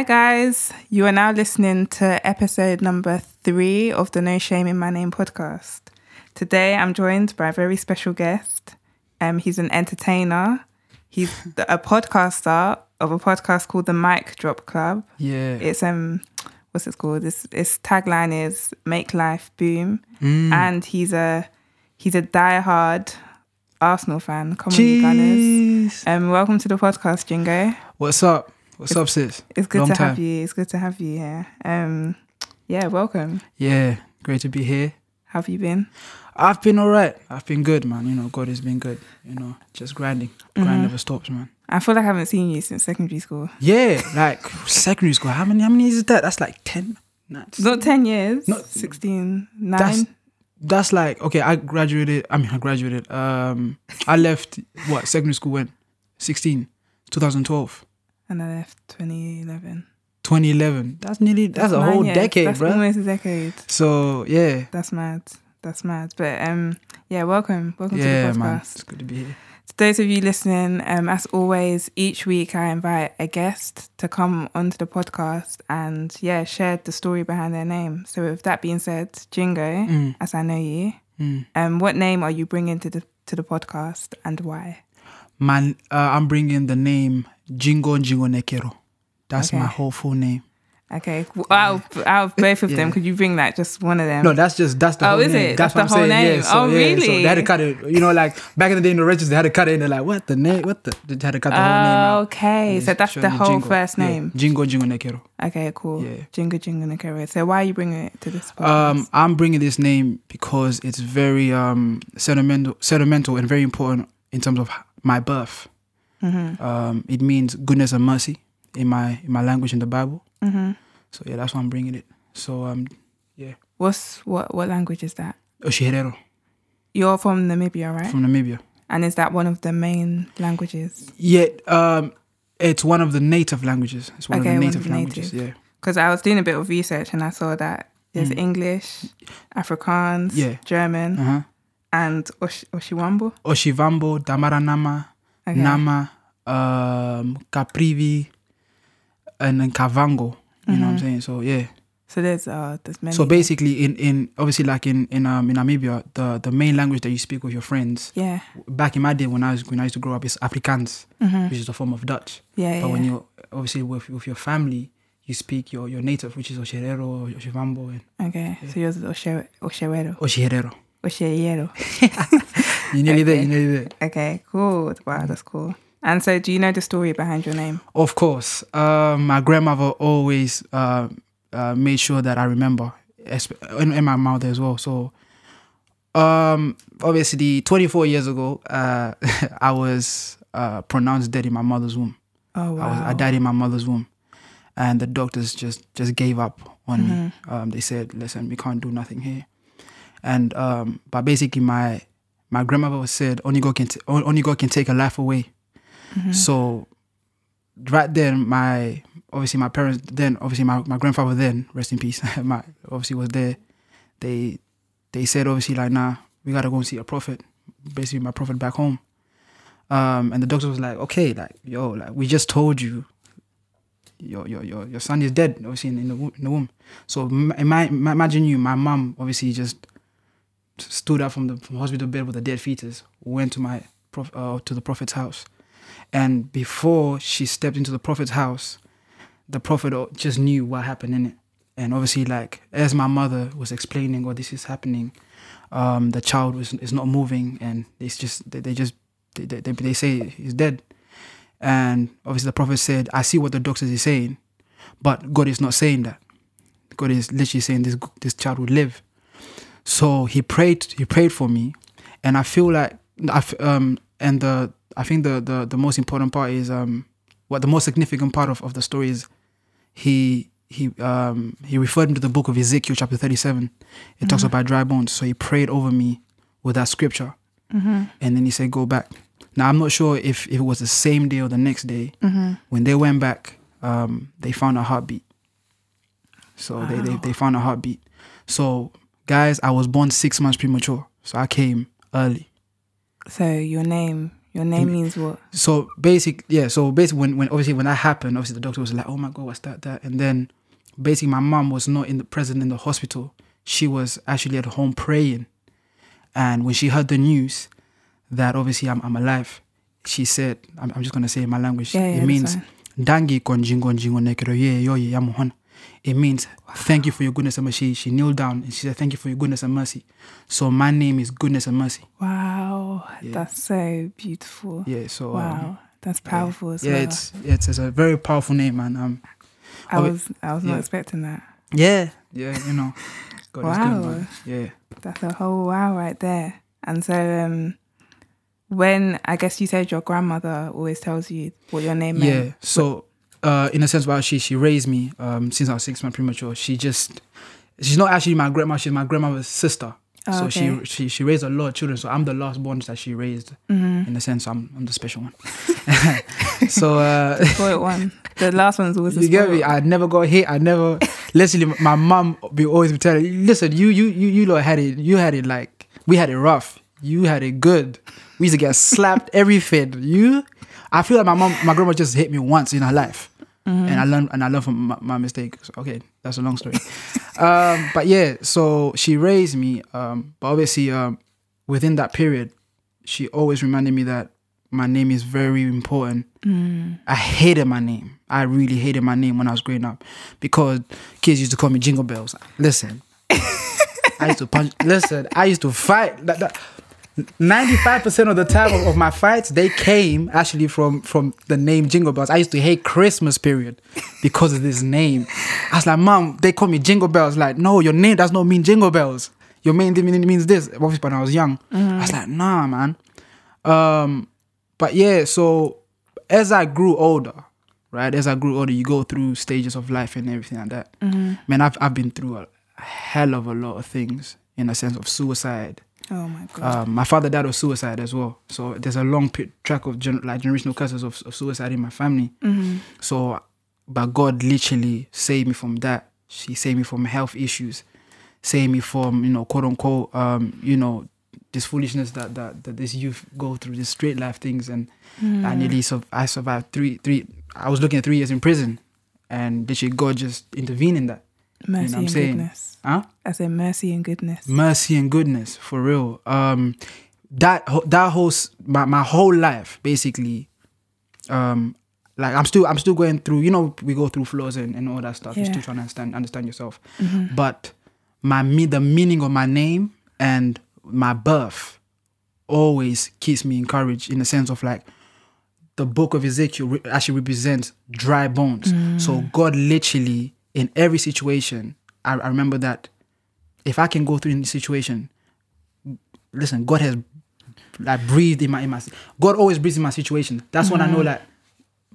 Hi, guys. You are now listening to episode number three of the No Shame in My Name podcast. Today, I'm joined by a very special guest. Um, he's an entertainer. He's a podcaster of a podcast called the Mic Drop Club. Yeah. It's um, what's it called? This its tagline is "Make Life Boom," Mm. and he's a he's a diehard Arsenal fan. Come on, you Gunners. Um, welcome to the podcast, Ndjingo. What's up? What's up, sis? It's good Long to time. have you. It's good to have you here. Um, yeah, welcome. Yeah, great to be here. How have you been? I've been alright. I've been good, man. You know, God has been good. You know, just grinding. Grind Mhm. never stops, man. I feel like I haven't seen you since secondary school. Yeah, like secondary school. How many? How many years is that? That's like ten. That's, Not ten years. Not- 16, 9. That's that's like okay. I graduated. I mean, I graduated. Um, I left what secondary school when 16, 2012, and I left 2011. 2011. That's nearly that's, a whole years. decade, That's bro. almost a decade. So yeah, That's mad. That's mad. But um, yeah, welcome. Welcome yeah, to the podcast. man. It's good to be here. To those of you listening, um, as always, each week I invite a guest to come onto the podcast and yeah, share the story behind their name. So with that being said, Ndjingo, Mm, as I know you, mm. um, what name are you bringing to the to the podcast and why? Man, uh, I'm bringing the name Ndjingo Ndjingo Nekero. That's my whole full name. Okay, w- out of, out of both of them, could you bring like just one of them? No, that's just that's the Oh, whole is name. it? That's, That's the whole saying. name. Yeah, so, Oh, yeah, So really? they had to cut it. You know, like back in the day in the register, they had to cut it. And they're like, what the name? What the? They had to cut the whole name out. okay, so that's the whole Ndjingo. first Yeah, name. Ndjingo Ndjingo Nekero. Okay, cool. Yeah. Ndjingo Ndjingo Nekero. So why are you bringing it to this podcast? Um, I'm bringing this name because it's very um sentimental, sentimental, and very important in terms of my birth. mm-hmm. Um, it means goodness and mercy in my in my language in the Bible. Mm-hmm. So yeah, that's why I'm bringing it. So um, yeah. What's what? What language is that? Oshihirero You're from Namibia, right? from Namibia. and is that one of the main languages? Yeah, um, it's one of the native languages. It's one Okay, of one the of native the languages. native. Yeah, Because I was doing a bit of research and I saw that there's Mm. English, Afrikaans, Yeah. German, uh huh. And Osh- Oshiwambo. Oshivambo, Damaranama, Okay. Nama, um, Caprivi, and then Kavango. You know what I'm Mhm. saying? So yeah. So there's uh there's many. So basically, in in obviously like in in um in Namibia, the the main language that you speak with your friends. yeah. Back in my day, when I was when I used to grow up, is Afrikaans, hmm which is a form of Dutch. Yeah. But yeah. when you're obviously with with your family, you speak your your native, which is Oshirero, Oshivambo, and okay. yeah. So yours is Oshe- Oshihirero. Osheyero. You nearly there. Okay. You nearly there. Okay. Cool. Wow, that's cool. And so, do you know the story behind your name? Of course, um, my grandmother always uh, uh, made sure that I remember, in, and my mother as well. So, um, obviously, 24 years ago, uh, I was uh, pronounced dead in my mother's womb. Oh wow. I, was, I died in my mother's womb, and the doctors just just gave up on me. Mhm. Um, they said, "Listen, we can't do nothing here." And um, but basically, my my grandmother said, "Only God can t- only God can take a life away." Mhm. So right then, my obviously my parents then obviously my, my grandfather then rest in peace. my obviously was there. They they said obviously like nah, we gotta go and see a prophet. Basically, my prophet back home. Um, and the doctor was like, okay, like yo, like we just told you. Your, your your your son is dead, obviously in, in the in the womb. So m- ima- ima- imagine you, my mom, obviously just stood up from the hospital bed with a dead fetus, went to my uh, to the prophet's house, and before she stepped into the prophet's house, the prophet just knew what happened in it. And obviously, like as my mother was explaining what this is happening, um, the child was is not moving, and it's just they, they just they, they they say he's dead. And obviously, the prophet said, "I see what the doctors is saying, but God is not saying that. God is literally saying this this child will live." So he prayed. He prayed for me, and I feel like I um and the I think the the the most important part is um what the most significant part of, of the story is he he um he referred me to the book of Ezekiel chapter 37 it talks Mhm. about dry bones so he prayed over me with that scripture Mm-hmm. and then he said go back now I'm not sure if, if it was the same day or the next day Mm-hmm. when they went back um they found a heartbeat so they, they they found a heartbeat so guys I was born six months premature so I came early. So your name Your name means what? so basic yeah so basically when, when obviously when that happened obviously the doctor was like oh my god what's that that? And then basically my mom was not in the present in the hospital. She was actually at home praying. And when she heard the news that obviously i'm, I'm alive she said I'm, I'm just going to say in my language Yeah, yeah, it means dangi konjingo njingo nekero ye yo ye yamuhona it means thank you for your goodness and mercy she knelt down and she said thank you for your goodness and mercy so my name is goodness and mercy Wow, Yeah. that's so beautiful. yeah so um, Wow, that's powerful as yeah well. it's, it's it's a very powerful name and um I oh, was I was yeah. not expecting that. Yeah, yeah, you know. God is good, Wow. Yeah. That's a whole wow right there. And so, um, when I guess you said your grandmother always tells you what your name Yeah. meant. So, uh, in a sense, while she she raised me um, since I was six months premature, she just she's not actually my grandma. She's my grandmother's sister. Oh, so okay. she she she raised a lot of children. So I'm the last born that she raised. Mm-hmm. In a sense, I'm I'm the special one. so uh, Spoiled one. The last one's always the you get me. I never got hit. I never. literally, my mom be always be telling. Listen, you you you you lot had it. You had it like we had it rough. You had it good. We used to get slapped everything. You, I feel like my mom, my grandma just hit me once in her life, and I learned and I learned from my, my mistake. So, okay, that's a long story. um, but yeah, so she raised me. Um, but obviously, um, within that period, she always reminded me that my name is very important. I hated my name. I really hated my name when I was growing up because kids used to call me Jingle Bells. Listen, I used to punch. Listen, I used to fight. That- that- 95% of the time of, of my fights, they came actually from from the name Jingle Bells. I used to hate Christmas period because of this name. I was like, Mom, they call me Jingle Bells. Like, no, your name does not mean Jingle Bells. Your name means this. Obviously, when I was young, I was like, Nah, man. Um, but yeah, so as I grew older, right, as I grew older, you go through stages of life and everything like that. Man, I've I've been through a hell of a lot of things in a sense of suicide. Oh my god. Um, my father died of suicide as well, so there's a long track of gen- like generational curses of, of suicide in my family. Mm-hmm. So, but God literally saved me from that. She saved me from health issues, saved me from you know quote unquote um, you know this foolishness that that that this youth go through, this straight life things, and Mm. I nearly sur- I survived three three. I was looking at three years in prison, and literally God just intervened in that. Mercy what I'm and saying? goodness. Huh? I say mercy and goodness. mercy and goodness for real um that that whole my, my whole life basically um like i'm still i'm still going through you know we go through flaws and, and all that stuff you're still trying to understand understand yourself but my me the meaning of my name and my birth always keeps me encouraged in the sense of like the book of Ezekiel actually represents dry bones. So God literally in every situation, I, I remember that if I can go through in this situation, listen, God has like breathed in my in my God always breathes in my situation. That's when I know mm-hmm. that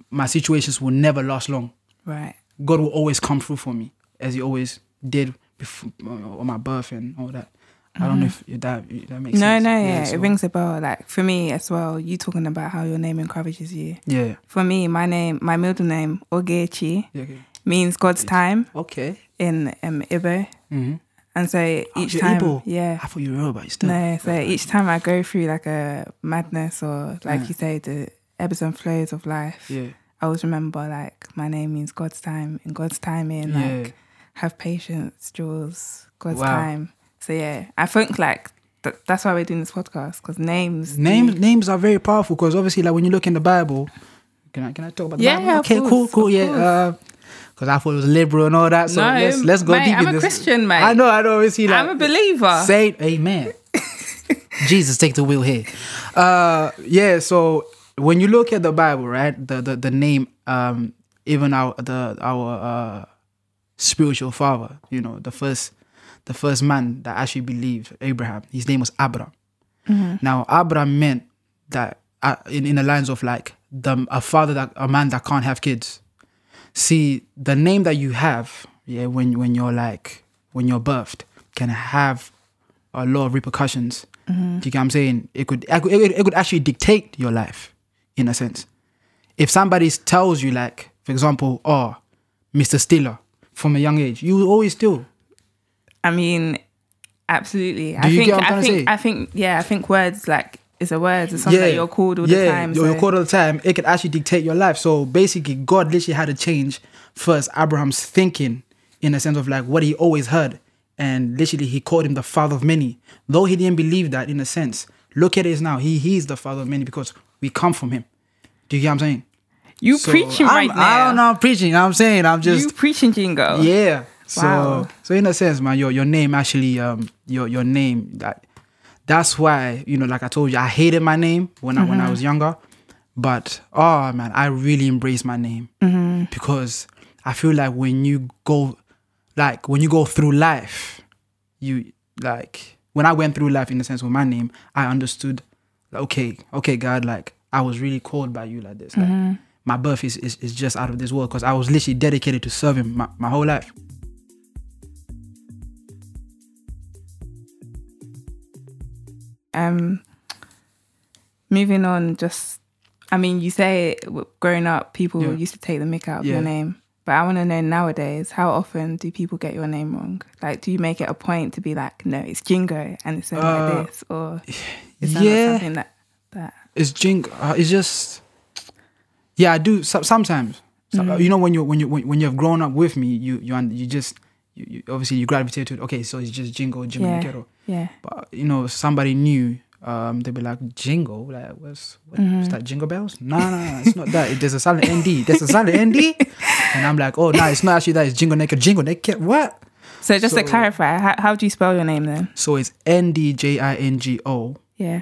my situations will never last long. Right. God will always come through for me as He always did before on my birth and all that. I don't know mm-hmm. if that if that makes No, sense. no, no, yeah, so- it rings a bell. Like for me as well, you talking about how your name encourages you. Yeah. For me, my name, my middle name, Ogechi, Yeah, Okay. Means God's time Okay. in um, Igbo. Mm-hmm. And so each you're time, Igbo? yeah, I thought you were Yoruba. You still. no, so each time I go through like a madness or like Yeah. you say, the ebbs and flows of life, Yeah. I always remember like my name means God's time in God's timing, Yeah. like have patience, Jules, God's Wow. time. So yeah, I think like th- that's why we're doing this podcast because names, Names names are very powerful because obviously, like when you look in the Bible, can I can I talk about the Yeah, Bible? yeah, okay, course, cool, cool, yeah. Uh, because I thought it was liberal and all that. So No, let's let's go mate, deep I'm in a this. Christian, mate. I know, I know. Obviously, like, I'm a believer. Say amen. Jesus, take the wheel here. Uh, yeah. So when you look at the Bible, right, the the, the name, um, even our the our uh, spiritual father, you know, the first the first man that actually believed Abraham, his name was Abraham. Now, Abraham meant that uh, in in the lines of like the a father that a man that can't have kids. See, the name that you have, yeah, when when you're like when you're birthed, can have a lot of repercussions. Mm-hmm. Do you get what I'm saying? It could, it could it could actually dictate your life in a sense. If somebody tells you like, for example, oh, Mr. Stiller from a young age, you will always steal. I mean, absolutely. Do I you think get what I'm I think say? I think yeah, I think words like it's a word. It's something that you're called all the time. You're, so- you're called all the time. It could actually dictate your life. So basically, God literally had to change first Abraham's thinking in a sense of like what he always heard. And literally, he called him the father of many. Though he didn't believe that in a sense, look at it now. He he's the father of many because we come from him. Do you get what I'm saying? You So, preaching I'm- right now. I don't know. I'm preaching. I'm saying I'm just you preaching Ndjingo. yeah. So Wow. so in a sense, man, your your name actually um your your name that that's why you know like I told you I hated my name when I when I was mm-hmm. younger, but oh man I really embrace my name. Mm-hmm. Because I feel like when you go like when you go through life, you like when I went through life in the sense with my name, I understood like, okay okay God like I was really called by you like this. Like mm-hmm. my birth is, is, is just out of this world because I was literally dedicated to serving my, my whole life. Um, moving on, just I mean, you say growing up, people Yeah. used to take the mick out of Yeah. your name, but I want to know nowadays, how often do people get your name wrong? Like, do you make it a point to be like, no, it's Ndjingo, and it's Uh, like this, or is that yeah. something that that It's jing. Uh, it's just yeah. I do so, sometimes. Mm-hmm. You know when you when you when, you have grown up with me, you you you just you, you obviously you gravitate to it. Okay, so it's just Ndjingo, jingle, Yeah. Yeah, But you know somebody new. Um, they'd be like jingle, like what's what, Mm-hmm. that jingle bells? No, no, no, it's not that. There's a silent nd. There's a silent nd, and I'm like, oh no, it's not actually that. It's jingle naked, jingle naked. What? So just to clarify, how, how do you spell your name then? So it's N D J I N G O, Yeah.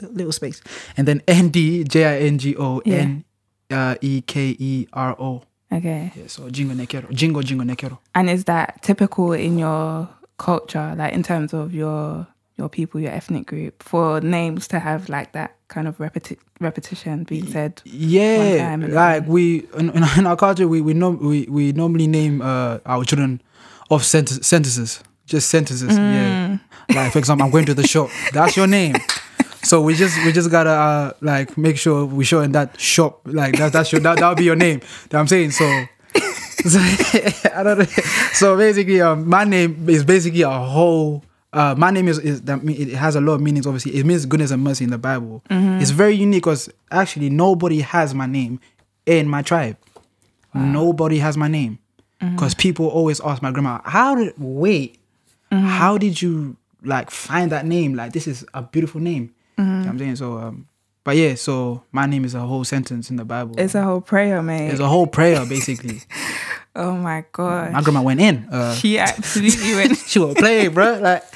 little space, and then N D J I N G O N uh, E K E R O. Okay. Yeah, so Ndjingo Nekero. Ndjingo Ndjingo Nekero. And is that typical in your culture, like in terms of your your people, your ethnic group, for names to have like that kind of repeti- repetition being said? Yeah, time like then- we in, in our culture, we we know we, we normally name uh, our children of sent- sentences, just sentences. Yeah, like for example, I'm going to the shop. That's your name. So we just we just gotta uh, like make sure we show in that shop like that that's your that that'll be your name. That I'm saying so. so I don't know. So basically, um, my name is basically a whole. Uh, my name is, is that it has a lot of meanings. Obviously, it means goodness and mercy in the Bible. It's very unique because actually nobody has my name in my tribe. Nobody has my name because people always ask my grandma, "How did wait? How did you like find that name? Like this is a beautiful name." You know what I'm saying so. Um, but yeah, so my name is a whole sentence in the Bible. It's a whole prayer, man. It's a whole prayer basically. oh my god. My grandma went in. Uh, she absolutely went. she will play, bro. Like,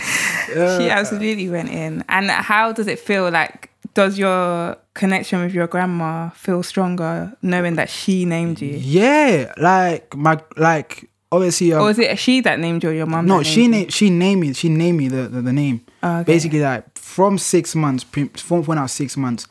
uh, She absolutely went in. And how does it feel? Like, does your connection with your grandma feel stronger knowing that she named you? yeah, like my like obviously. Um, Or is it she that named you or your mum? no, she named named she named me. She named me the the, the name. Oh, okay. Basically, like from six months, from when I was six months,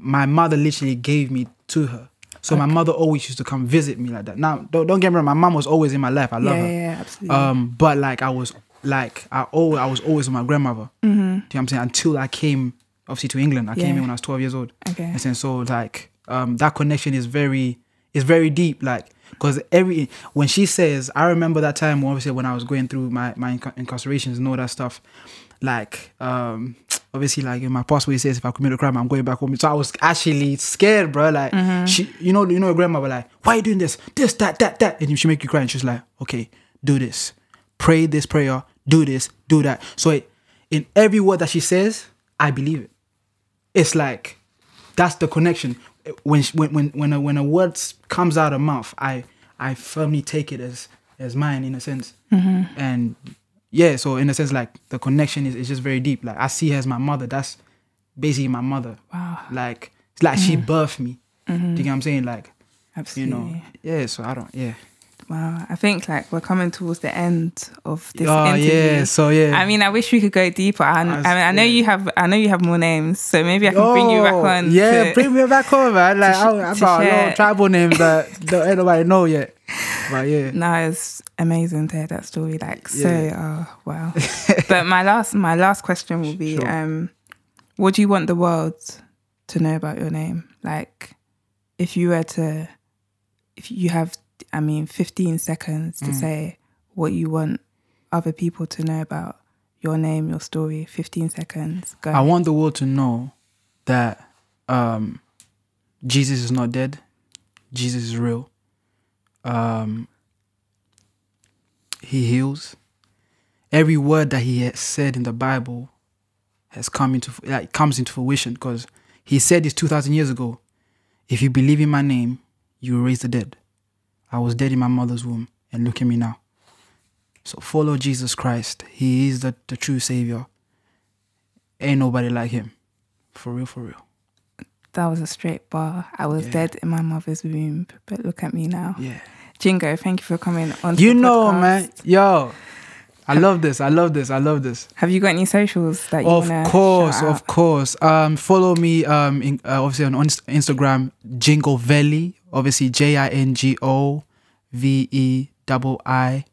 my mother literally gave me to her. So my mother always used to come visit me like that. Now, don't, don't get me wrong. My mom was always in my life. I love Yeah, her. yeah, yeah, absolutely. Um, but like I was like I always I was always with my grandmother. Mm-hmm. Do you know what I'm saying? Until I came obviously to England. I came Yeah. here when I was 12 years old. Okay. And then so like um that connection is very is very deep. Like because every when she says I remember that time obviously when I was going through my my inca- incarcerations and all that stuff. Like um obviously like in my passport it says if I commit a crime I'm going back home. So I was actually scared, bro. Like mm-hmm. she you know you know your grandmother like why are you doing this this that that that and she make you cry and she's like okay do this pray this prayer, do this, do that. So it, in every word that she says, I believe it. It's like that's the connection. When she, when when when a, when a word comes out of mouth, I I firmly take it as as mine in a sense. Mm-hmm. And yeah, so in a sense, like the connection is, is just very deep. Like I see her as my mother. That's basically my mother. Wow. Like it's like she mm. birthed me. Do you mm-hmm. get what I'm saying? Like Absolutely. you know, yeah. So I don't. Yeah. Wow. I think like we're coming towards the end of this oh interview. yeah. So yeah. I mean, I wish we could go deeper. I, I mean, I know yeah. you have. I know you have more names, so maybe I can bring you back Oh, on. Yeah, to- bring me back on, man. Like sh- I, I got a lot of tribal names that don't ain't nobody know yet. But yeah, No, it's amazing to hear that story. Like, so, Yeah. oh, wow. but my last, my last question will be, Sure. um, what do you want the world to know about your name? Like, if you were to, if you have, I mean, fifteen seconds to Mm. say what you want other people to know about your name, your story. Fifteen seconds. Go. I want the world to know that um, Jesus is not dead. Jesus is real. Um, he heals. Every word that he has said in the Bible has come into like comes into fruition because he said this two thousand years ago. If you believe in my name, you will raise the dead. I was dead in my mother's womb, and look at me now. So follow Jesus Christ. He is the, the true savior. Ain't nobody like him. For real, for real. That was a straight bar. I was Yeah. dead in my mother's womb, but look at me now. Yeah. Ndjingo, thank you for coming on. You know, podcast. man. Yo. I love this. I love this. I love this. Have you got any socials that you Of course, of course. Um, follow me. Um, in, uh, obviously on Instagram, Jingo Veli. Obviously, J I N G O V E double I.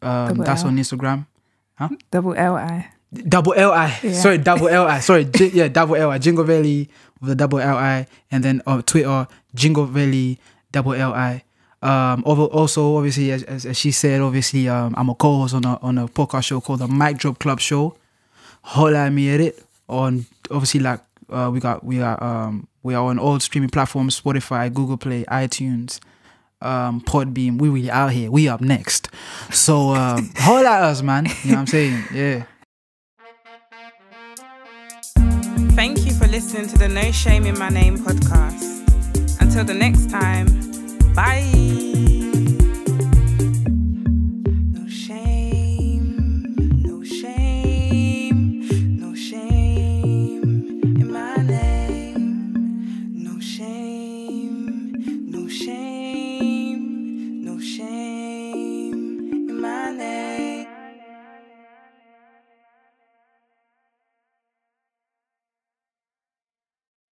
Um, Double that's L. on Instagram. Huh? Double L I. Double L I. Yeah. Sorry, double L I. Sorry, J- yeah, double L I. jingle Valley with the double L I, and then on Twitter, jingle Valley double L I. Um, also obviously as, as, as she said, obviously um, I'm a co-host on a on a podcast show called the Mic Drop Club Show. Holla at me at it on obviously like uh, we got we are um we are on all streaming platforms Spotify, Google Play, iTunes, um, Podbean. We really out here. We up next. So um, holla at us, man. You know what I'm saying? Yeah. Listening to the No Shame in My Name podcast. Until the next time, bye.